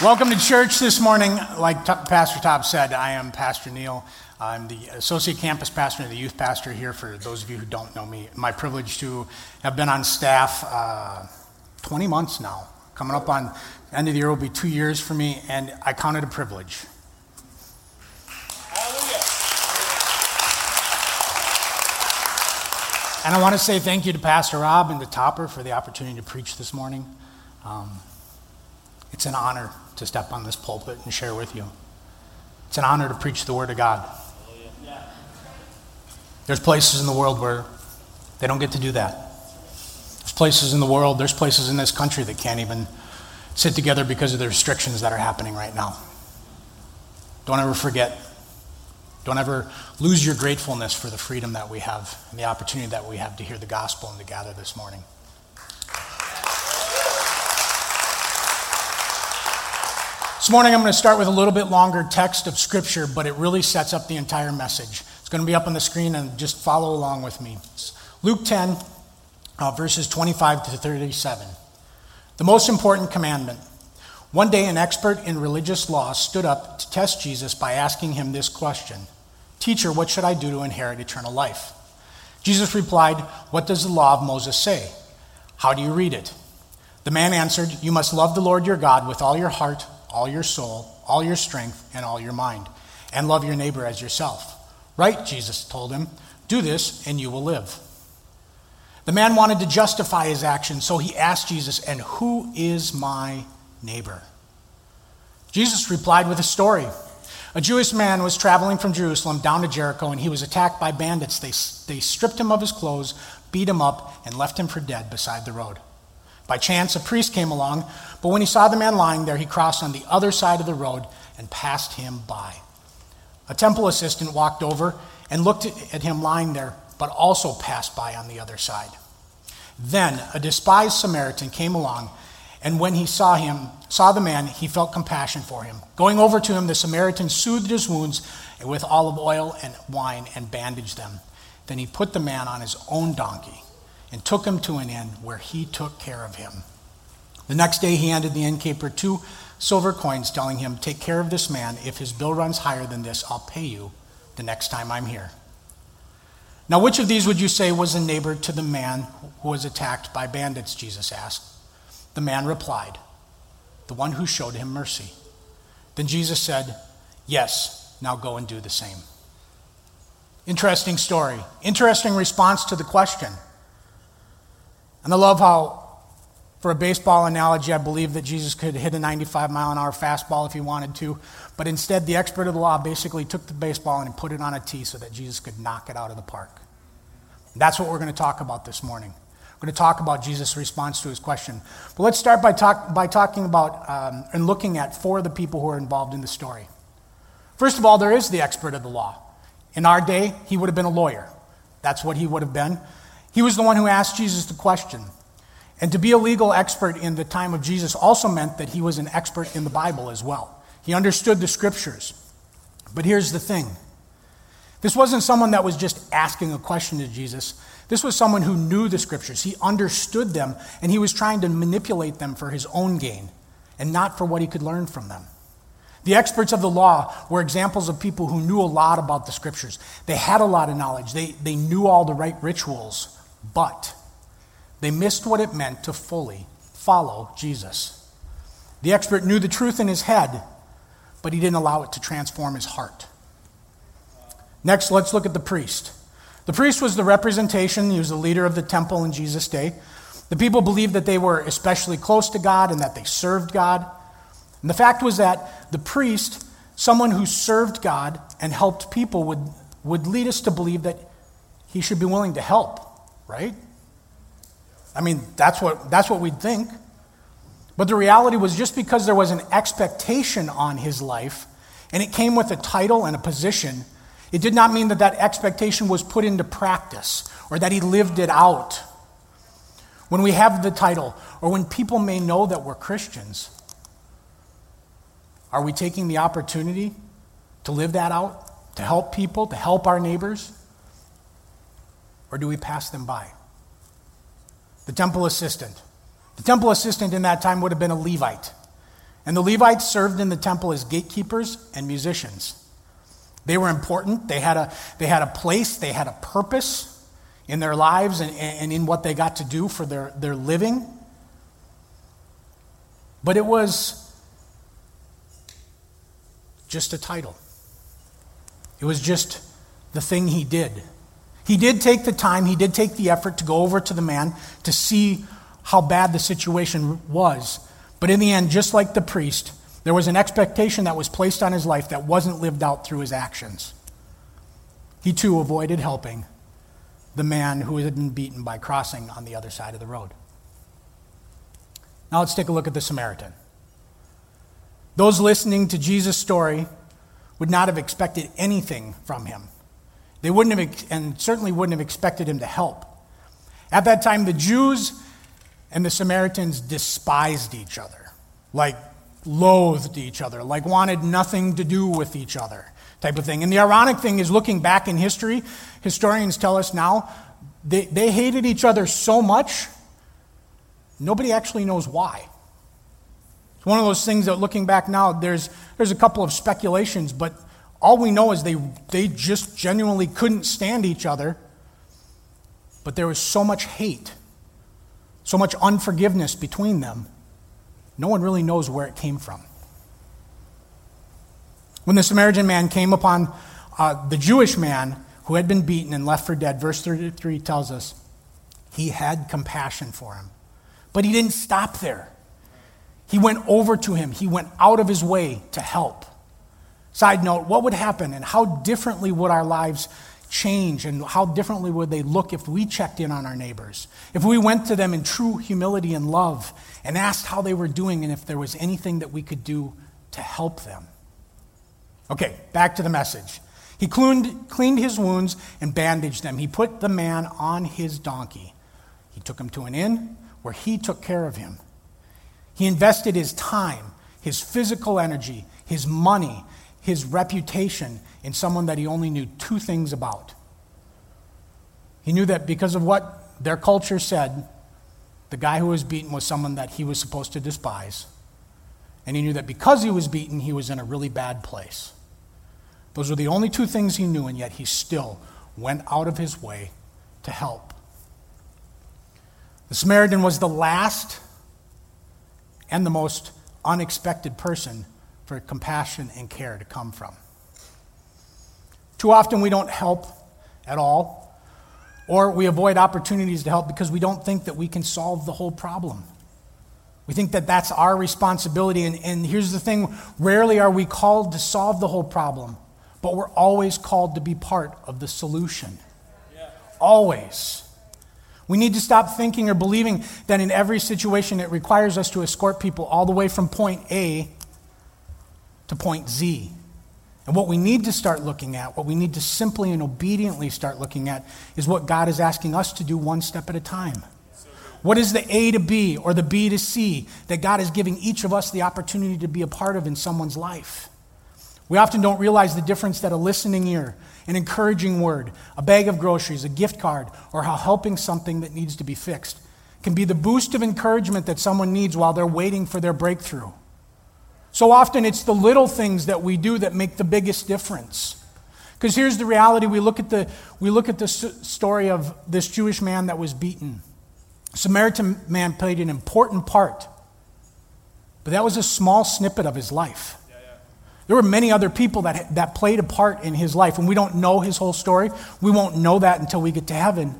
Welcome to church this morning. Like T- Pastor Top said, I am Pastor Neil. I'm the associate campus pastor and the youth pastor here for those of you who don't know me. My privilege to have been on staff uh, 20 months now. Coming up on end of the year will be two years for me, and I count it a privilege. And I want to say thank you to Pastor Rob and the Topper for the opportunity to preach this morning. Um, it's an honor to step on this pulpit and share with you. It's an honor to preach the Word of God. There's places in the world where they don't get to do that. There's places in the world, there's places in this country that can't even sit together because of the restrictions that are happening right now. Don't ever forget. Don't ever lose your gratefulness for the freedom that we have and the opportunity that we have to hear the gospel and to gather this morning. This morning I'm going to start with a little bit longer text of Scripture, but it really sets up the entire message. It's going to be up on the screen and just follow along with me. It's Luke 10, uh, verses 25 to 37. The most important commandment. One day, an expert in religious law stood up to test Jesus by asking him this question Teacher, what should I do to inherit eternal life? Jesus replied, What does the law of Moses say? How do you read it? The man answered, You must love the Lord your God with all your heart all your soul, all your strength, and all your mind, and love your neighbor as yourself. Right, Jesus told him, do this and you will live. The man wanted to justify his action, so he asked Jesus, And who is my neighbor? Jesus replied with a story. A Jewish man was traveling from Jerusalem down to Jericho, and he was attacked by bandits. They, they stripped him of his clothes, beat him up, and left him for dead beside the road. By chance, a priest came along, but when he saw the man lying there, he crossed on the other side of the road and passed him by. A temple assistant walked over and looked at him lying there, but also passed by on the other side. Then a despised Samaritan came along, and when he saw him, saw the man, he felt compassion for him. Going over to him, the Samaritan soothed his wounds with olive oil and wine and bandaged them. Then he put the man on his own donkey and took him to an inn where he took care of him. The next day he handed the innkeeper two silver coins, telling him, Take care of this man. If his bill runs higher than this, I'll pay you the next time I'm here. Now, which of these would you say was a neighbor to the man who was attacked by bandits? Jesus asked. The man replied, The one who showed him mercy. Then Jesus said, Yes, now go and do the same. Interesting story. Interesting response to the question. And I love how, for a baseball analogy, I believe that Jesus could hit a 95 mile an hour fastball if he wanted to. But instead, the expert of the law basically took the baseball and put it on a tee so that Jesus could knock it out of the park. That's what we're going to talk about this morning. We're going to talk about Jesus' response to his question. But let's start by, talk, by talking about um, and looking at four of the people who are involved in the story. First of all, there is the expert of the law. In our day, he would have been a lawyer. That's what he would have been. He was the one who asked Jesus the question. And to be a legal expert in the time of Jesus also meant that he was an expert in the Bible as well. He understood the scriptures. But here's the thing this wasn't someone that was just asking a question to Jesus. This was someone who knew the scriptures. He understood them, and he was trying to manipulate them for his own gain and not for what he could learn from them. The experts of the law were examples of people who knew a lot about the scriptures. They had a lot of knowledge, they, they knew all the right rituals but they missed what it meant to fully follow Jesus. The expert knew the truth in his head, but he didn't allow it to transform his heart. Next, let's look at the priest. The priest was the representation, he was the leader of the temple in Jesus' day. The people believed that they were especially close to God and that they served God. And the fact was that the priest, someone who served God and helped people, would, would lead us to believe that he should be willing to help right? I mean, that's what, that's what we'd think. But the reality was just because there was an expectation on his life, and it came with a title and a position, it did not mean that that expectation was put into practice or that he lived it out. When we have the title, or when people may know that we're Christians, are we taking the opportunity to live that out, to help people, to help our neighbors? Or do we pass them by? The temple assistant. The temple assistant in that time would have been a Levite. And the Levites served in the temple as gatekeepers and musicians. They were important. They had a, they had a place, they had a purpose in their lives and, and in what they got to do for their, their living. But it was just a title, it was just the thing he did. He did take the time, he did take the effort to go over to the man to see how bad the situation was. But in the end, just like the priest, there was an expectation that was placed on his life that wasn't lived out through his actions. He too avoided helping the man who had been beaten by crossing on the other side of the road. Now let's take a look at the Samaritan. Those listening to Jesus' story would not have expected anything from him. They wouldn't have, and certainly wouldn't have expected him to help. At that time, the Jews and the Samaritans despised each other, like loathed each other, like wanted nothing to do with each other, type of thing. And the ironic thing is, looking back in history, historians tell us now they, they hated each other so much, nobody actually knows why. It's one of those things that looking back now, there's, there's a couple of speculations, but all we know is they, they just genuinely couldn't stand each other. But there was so much hate so much unforgiveness between them, no one really knows where it came from. When the Samaritan man came upon uh, the Jewish man who had been beaten and left for dead, verse 33 tells us he had compassion for him. But he didn't stop there. He went over to him, he went out of his way to help. Side note, what would happen and how differently would our lives change and how differently would they look if we checked in on our neighbors? If we went to them in true humility and love and asked how they were doing and if there was anything that we could do to help them. Okay, back to the message. He cleaned, cleaned his wounds and bandaged them. He put the man on his donkey. He took him to an inn where he took care of him. He invested his time, his physical energy, his money, his reputation in someone that he only knew two things about. He knew that because of what their culture said, the guy who was beaten was someone that he was supposed to despise. And he knew that because he was beaten, he was in a really bad place. Those were the only two things he knew, and yet he still went out of his way to help. The Samaritan was the last and the most unexpected person for compassion and care to come from. Too often we don't help at all, or we avoid opportunities to help because we don't think that we can solve the whole problem. We think that that's our responsibility. And, and here's the thing rarely are we called to solve the whole problem, but we're always called to be part of the solution. Yeah. Always. We need to stop thinking or believing that in every situation it requires us to escort people all the way from point A to point Z. And what we need to start looking at, what we need to simply and obediently start looking at, is what God is asking us to do one step at a time. What is the A to B or the B to C that God is giving each of us the opportunity to be a part of in someone's life? We often don't realize the difference that a listening ear, an encouraging word, a bag of groceries, a gift card, or how helping something that needs to be fixed can be the boost of encouragement that someone needs while they're waiting for their breakthrough. So often it's the little things that we do that make the biggest difference. Because here's the reality we look at the, we look at the story of this Jewish man that was beaten. Samaritan man played an important part, but that was a small snippet of his life. There were many other people that, that played a part in his life, and we don't know his whole story. We won't know that until we get to heaven.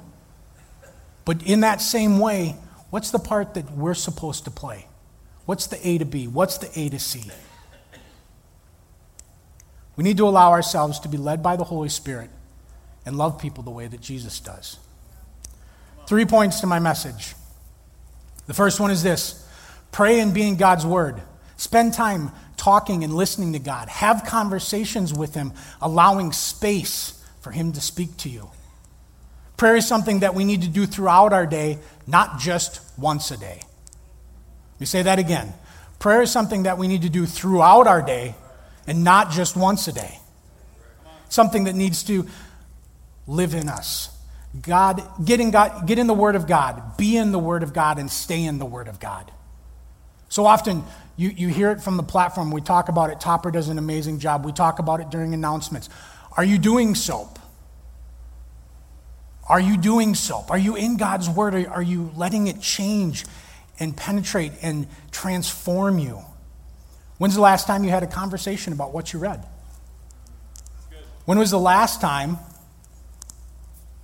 But in that same way, what's the part that we're supposed to play? What's the A to B? What's the A to C? We need to allow ourselves to be led by the Holy Spirit and love people the way that Jesus does. Three points to my message. The first one is this pray and be in God's Word. Spend time talking and listening to God. Have conversations with Him, allowing space for Him to speak to you. Prayer is something that we need to do throughout our day, not just once a day. Me say that again. Prayer is something that we need to do throughout our day and not just once a day. Something that needs to live in us. God, get in, God, get in the Word of God, be in the Word of God, and stay in the Word of God. So often, you, you hear it from the platform. We talk about it. Topper does an amazing job. We talk about it during announcements. Are you doing SOAP? Are you doing SOAP? Are you in God's Word? Are you letting it change and penetrate and transform you? When's the last time you had a conversation about what you read? When was the last time,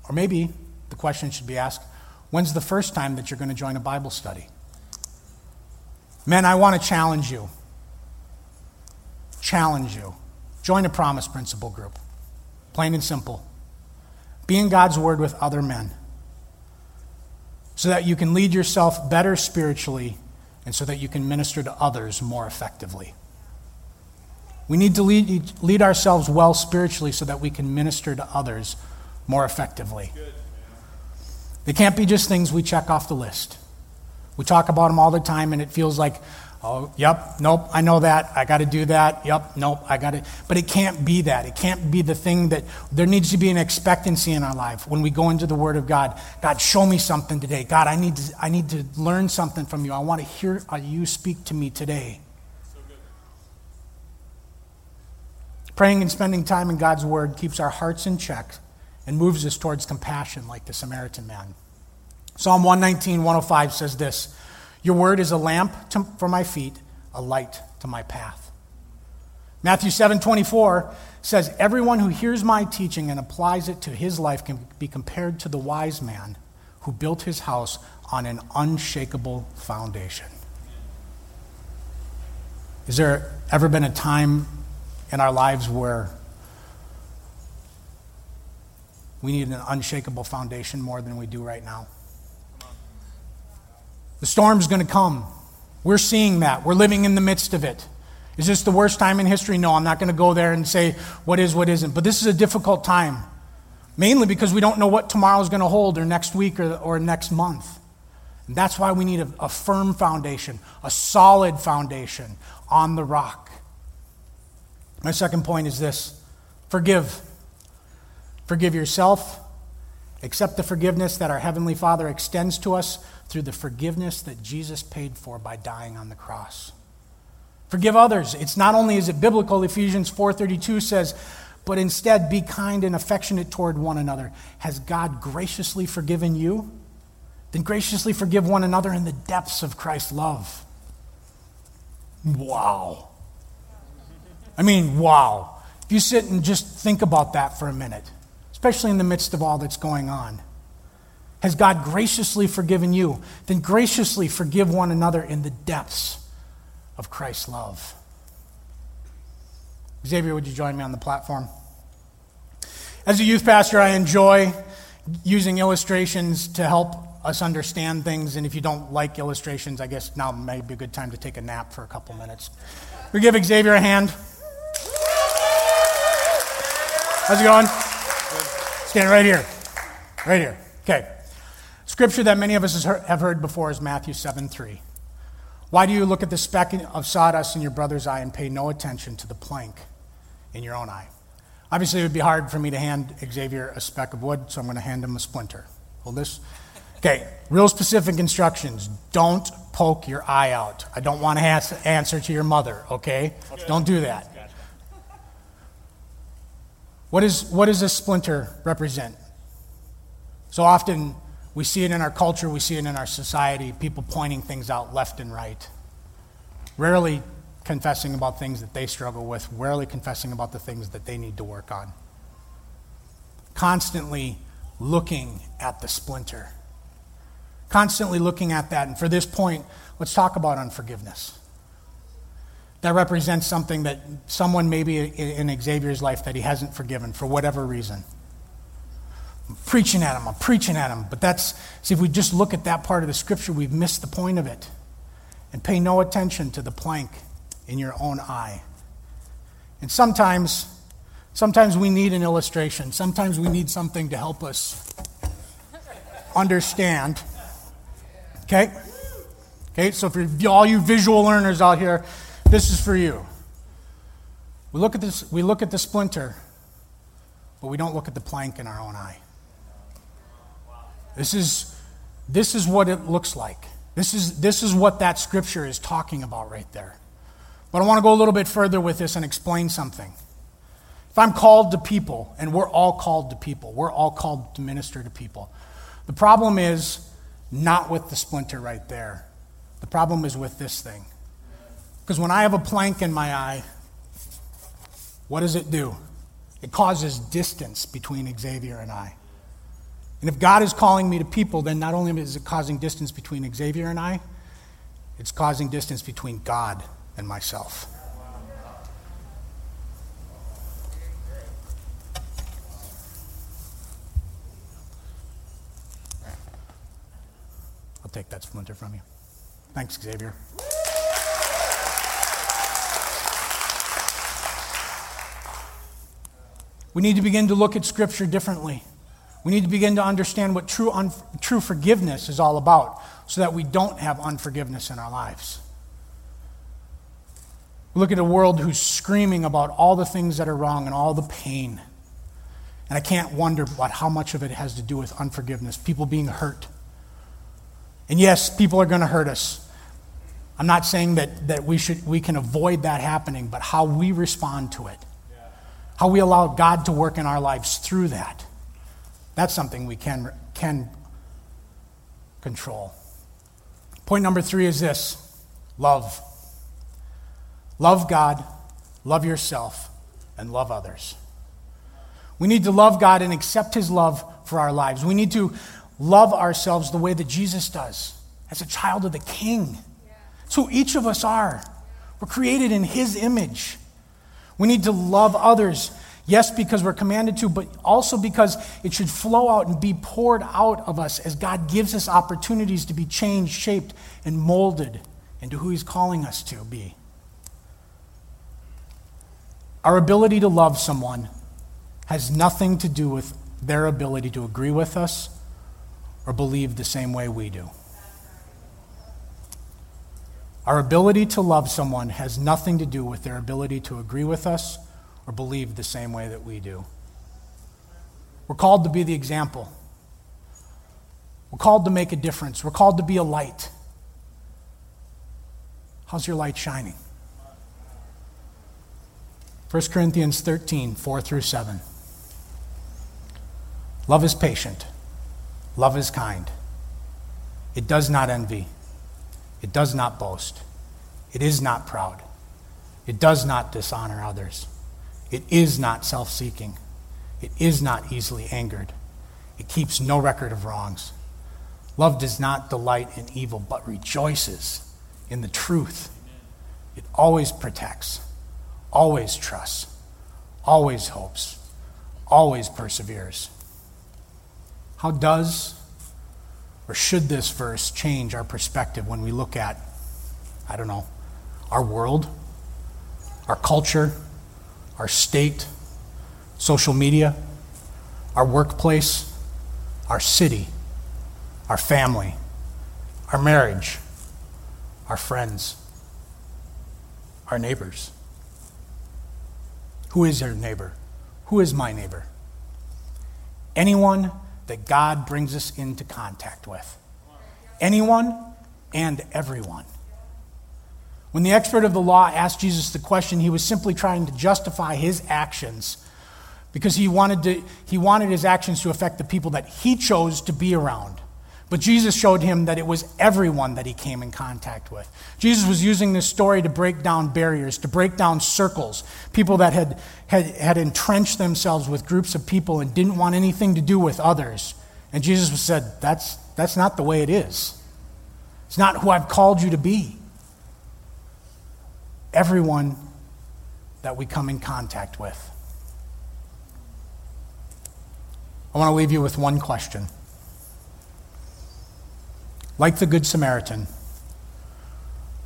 or maybe the question should be asked, when's the first time that you're going to join a Bible study? Men, I want to challenge you. Challenge you. Join a promise principle group. Plain and simple. Be in God's word with other men so that you can lead yourself better spiritually and so that you can minister to others more effectively. We need to lead, lead ourselves well spiritually so that we can minister to others more effectively. They can't be just things we check off the list. We talk about them all the time, and it feels like, oh, yep, nope, I know that. I got to do that. Yep, nope, I got to. But it can't be that. It can't be the thing that there needs to be an expectancy in our life when we go into the Word of God. God, show me something today. God, I need to, I need to learn something from you. I want to hear uh, you speak to me today. Praying and spending time in God's Word keeps our hearts in check and moves us towards compassion like the Samaritan man. Psalm 119, 105 says this Your word is a lamp to, for my feet, a light to my path. Matthew 7, 24 says, Everyone who hears my teaching and applies it to his life can be compared to the wise man who built his house on an unshakable foundation. Is there ever been a time in our lives where we need an unshakable foundation more than we do right now? The storm's going to come. We're seeing that. We're living in the midst of it. Is this the worst time in history? No, I'm not going to go there and say what is, what isn't. But this is a difficult time, mainly because we don't know what tomorrow is going to hold, or next week, or, or next month. And that's why we need a, a firm foundation, a solid foundation on the rock. My second point is this forgive. Forgive yourself. Accept the forgiveness that our Heavenly Father extends to us through the forgiveness that Jesus paid for by dying on the cross. Forgive others. It's not only is it biblical, Ephesians 4:32 says, but instead be kind and affectionate toward one another. Has God graciously forgiven you? Then graciously forgive one another in the depths of Christ's love. Wow. I mean, wow. If you sit and just think about that for a minute, especially in the midst of all that's going on. Has God graciously forgiven you? Then graciously forgive one another in the depths of Christ's love. Xavier, would you join me on the platform? As a youth pastor, I enjoy using illustrations to help us understand things. And if you don't like illustrations, I guess now may be a good time to take a nap for a couple minutes. We give Xavier a hand. How's it going? Stand right here. Right here. Okay. Scripture that many of us have heard before is Matthew 7 3. Why do you look at the speck of sawdust in your brother's eye and pay no attention to the plank in your own eye? Obviously, it would be hard for me to hand Xavier a speck of wood, so I'm going to hand him a splinter. Hold this. Okay, real specific instructions. Don't poke your eye out. I don't want to answer to your mother, okay? Don't do that. What, is, what does this splinter represent? So often we see it in our culture, we see it in our society, people pointing things out left and right. Rarely confessing about things that they struggle with, rarely confessing about the things that they need to work on. Constantly looking at the splinter. Constantly looking at that. And for this point, let's talk about unforgiveness. That represents something that someone maybe in Xavier's life that he hasn't forgiven for whatever reason. I'm preaching at him, I'm preaching at him. But that's, see, if we just look at that part of the scripture, we've missed the point of it. And pay no attention to the plank in your own eye. And sometimes, sometimes we need an illustration. Sometimes we need something to help us understand. Okay? Okay, so for all you visual learners out here, this is for you. We look at this, we look at the splinter, but we don't look at the plank in our own eye. This is, this is what it looks like. This is, this is what that scripture is talking about right there. But I want to go a little bit further with this and explain something. If I'm called to people, and we're all called to people, we're all called to minister to people. The problem is not with the splinter right there. The problem is with this thing. Because when I have a plank in my eye, what does it do? It causes distance between Xavier and I. And if God is calling me to people, then not only is it causing distance between Xavier and I, it's causing distance between God and myself. I'll take that splinter from you. Thanks, Xavier. We need to begin to look at Scripture differently. We need to begin to understand what true, un- true forgiveness is all about so that we don't have unforgiveness in our lives. We look at a world who's screaming about all the things that are wrong and all the pain. And I can't wonder about how much of it has to do with unforgiveness, people being hurt. And yes, people are going to hurt us. I'm not saying that, that we, should, we can avoid that happening, but how we respond to it, how we allow God to work in our lives through that. That's something we can, can control. Point number three is this love. Love God, love yourself, and love others. We need to love God and accept His love for our lives. We need to love ourselves the way that Jesus does, as a child of the King. It's who each of us are. We're created in His image. We need to love others Yes, because we're commanded to, but also because it should flow out and be poured out of us as God gives us opportunities to be changed, shaped, and molded into who He's calling us to be. Our ability to love someone has nothing to do with their ability to agree with us or believe the same way we do. Our ability to love someone has nothing to do with their ability to agree with us or believe the same way that we do. We're called to be the example. We're called to make a difference. We're called to be a light. How's your light shining? 1 Corinthians 13, 4 through 7. Love is patient. Love is kind. It does not envy. It does not boast. It is not proud. It does not dishonor others. It is not self seeking. It is not easily angered. It keeps no record of wrongs. Love does not delight in evil, but rejoices in the truth. It always protects, always trusts, always hopes, always perseveres. How does or should this verse change our perspective when we look at, I don't know, our world, our culture, our state, social media, our workplace, our city, our family, our marriage, our friends, our neighbors. Who is your neighbor? Who is my neighbor? Anyone that God brings us into contact with. Anyone and everyone. When the expert of the law asked Jesus the question, he was simply trying to justify his actions because he wanted, to, he wanted his actions to affect the people that he chose to be around. But Jesus showed him that it was everyone that he came in contact with. Jesus was using this story to break down barriers, to break down circles, people that had, had, had entrenched themselves with groups of people and didn't want anything to do with others. And Jesus said, That's, that's not the way it is. It's not who I've called you to be everyone that we come in contact with. I want to leave you with one question. Like the Good Samaritan,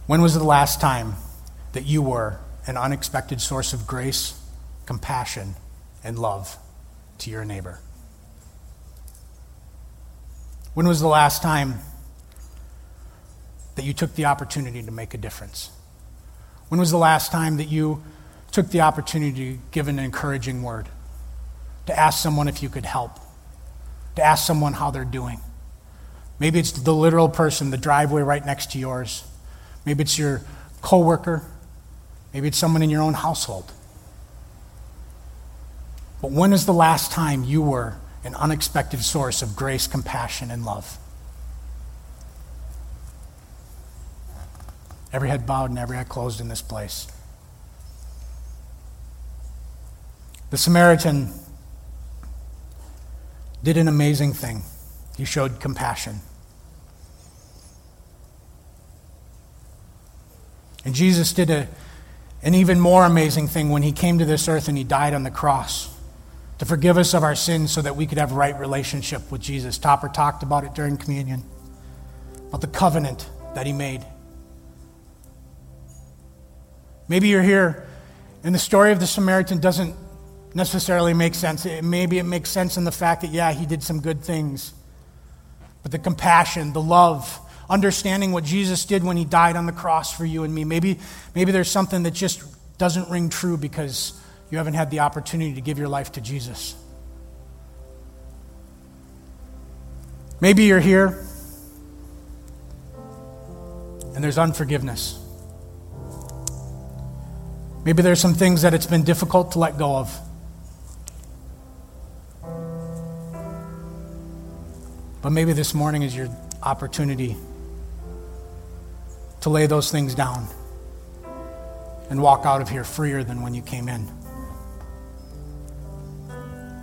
when was the last time that you were an unexpected source of grace, compassion, and love to your neighbor? When was the last time that you took the opportunity to make a difference? When was the last time that you took the opportunity to give an encouraging word? To ask someone if you could help? To ask someone how they're doing? Maybe it's the literal person, the driveway right next to yours. Maybe it's your coworker. Maybe it's someone in your own household. But when is the last time you were an unexpected source of grace, compassion, and love. Every head bowed and every eye closed in this place. The Samaritan did an amazing thing. He showed compassion. And Jesus did a, an even more amazing thing when he came to this earth and he died on the cross to forgive us of our sins so that we could have right relationship with Jesus. Topper talked about it during communion, about the covenant that he made. Maybe you're here and the story of the Samaritan doesn't necessarily make sense. maybe it makes sense in the fact that, yeah, he did some good things. But the compassion, the love, understanding what Jesus did when he died on the cross for you and me, maybe, maybe there's something that just doesn't ring true because you haven't had the opportunity to give your life to Jesus. Maybe you're here and there's unforgiveness. Maybe there's some things that it's been difficult to let go of. But maybe this morning is your opportunity to lay those things down and walk out of here freer than when you came in.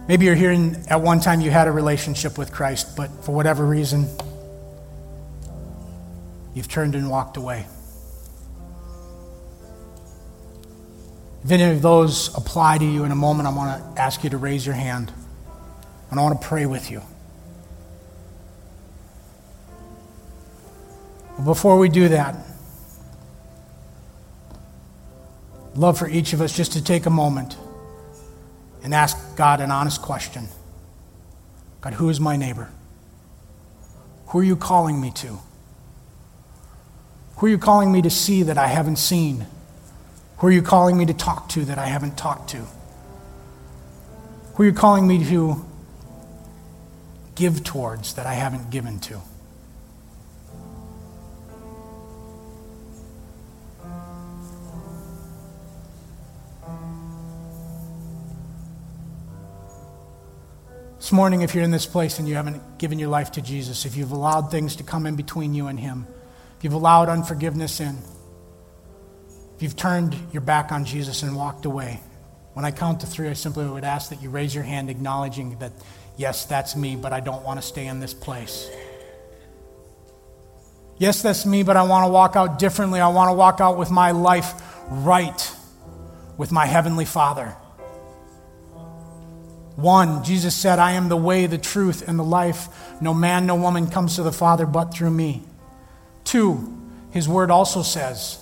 Maybe you're and at one time you had a relationship with Christ, but for whatever reason, you've turned and walked away. If any of those apply to you in a moment, I want to ask you to raise your hand. And I want to pray with you. Before we do that, love for each of us just to take a moment and ask God an honest question God, who is my neighbor? Who are you calling me to? Who are you calling me to see that I haven't seen? Who are you calling me to talk to that I haven't talked to? Who are you calling me to give towards that I haven't given to? This morning, if you're in this place and you haven't given your life to Jesus, if you've allowed things to come in between you and Him, if you've allowed unforgiveness in, if you've turned your back on Jesus and walked away, when I count to three, I simply would ask that you raise your hand, acknowledging that, yes, that's me, but I don't want to stay in this place. Yes, that's me, but I want to walk out differently. I want to walk out with my life right with my Heavenly Father. One, Jesus said, I am the way, the truth, and the life. No man, no woman comes to the Father but through me. Two, his word also says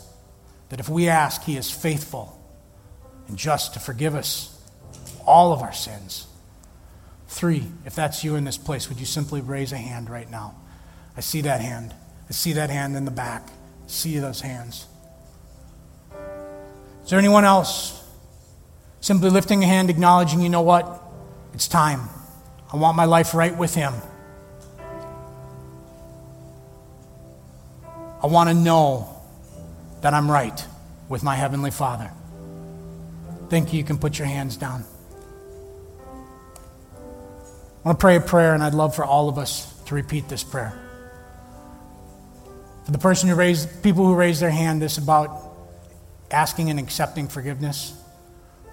that if we ask, he is faithful and just to forgive us all of our sins. Three, if that's you in this place, would you simply raise a hand right now? I see that hand. I see that hand in the back. I see those hands. Is there anyone else? Simply lifting a hand, acknowledging, you know what? It's time. I want my life right with Him. I want to know that I'm right with my Heavenly Father. Thank you. You can put your hands down. I want to pray a prayer, and I'd love for all of us to repeat this prayer. For the person who raised, people who raised their hand, it's about asking and accepting forgiveness.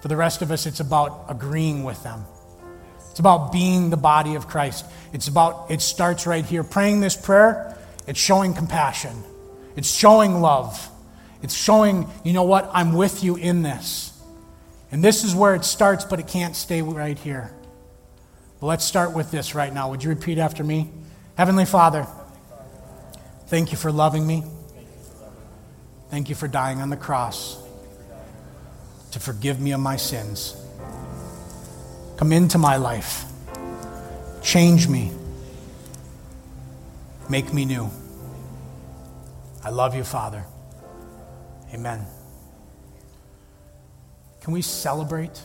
For the rest of us, it's about agreeing with them. About being the body of Christ. It's about, it starts right here. Praying this prayer, it's showing compassion, it's showing love, it's showing, you know what, I'm with you in this. And this is where it starts, but it can't stay right here. But let's start with this right now. Would you repeat after me? Heavenly Father, thank you for loving me. Thank you for dying on the cross. to forgive me of my sins. Come into my life. Change me. Make me new. I love you, Father. Amen. Can we celebrate?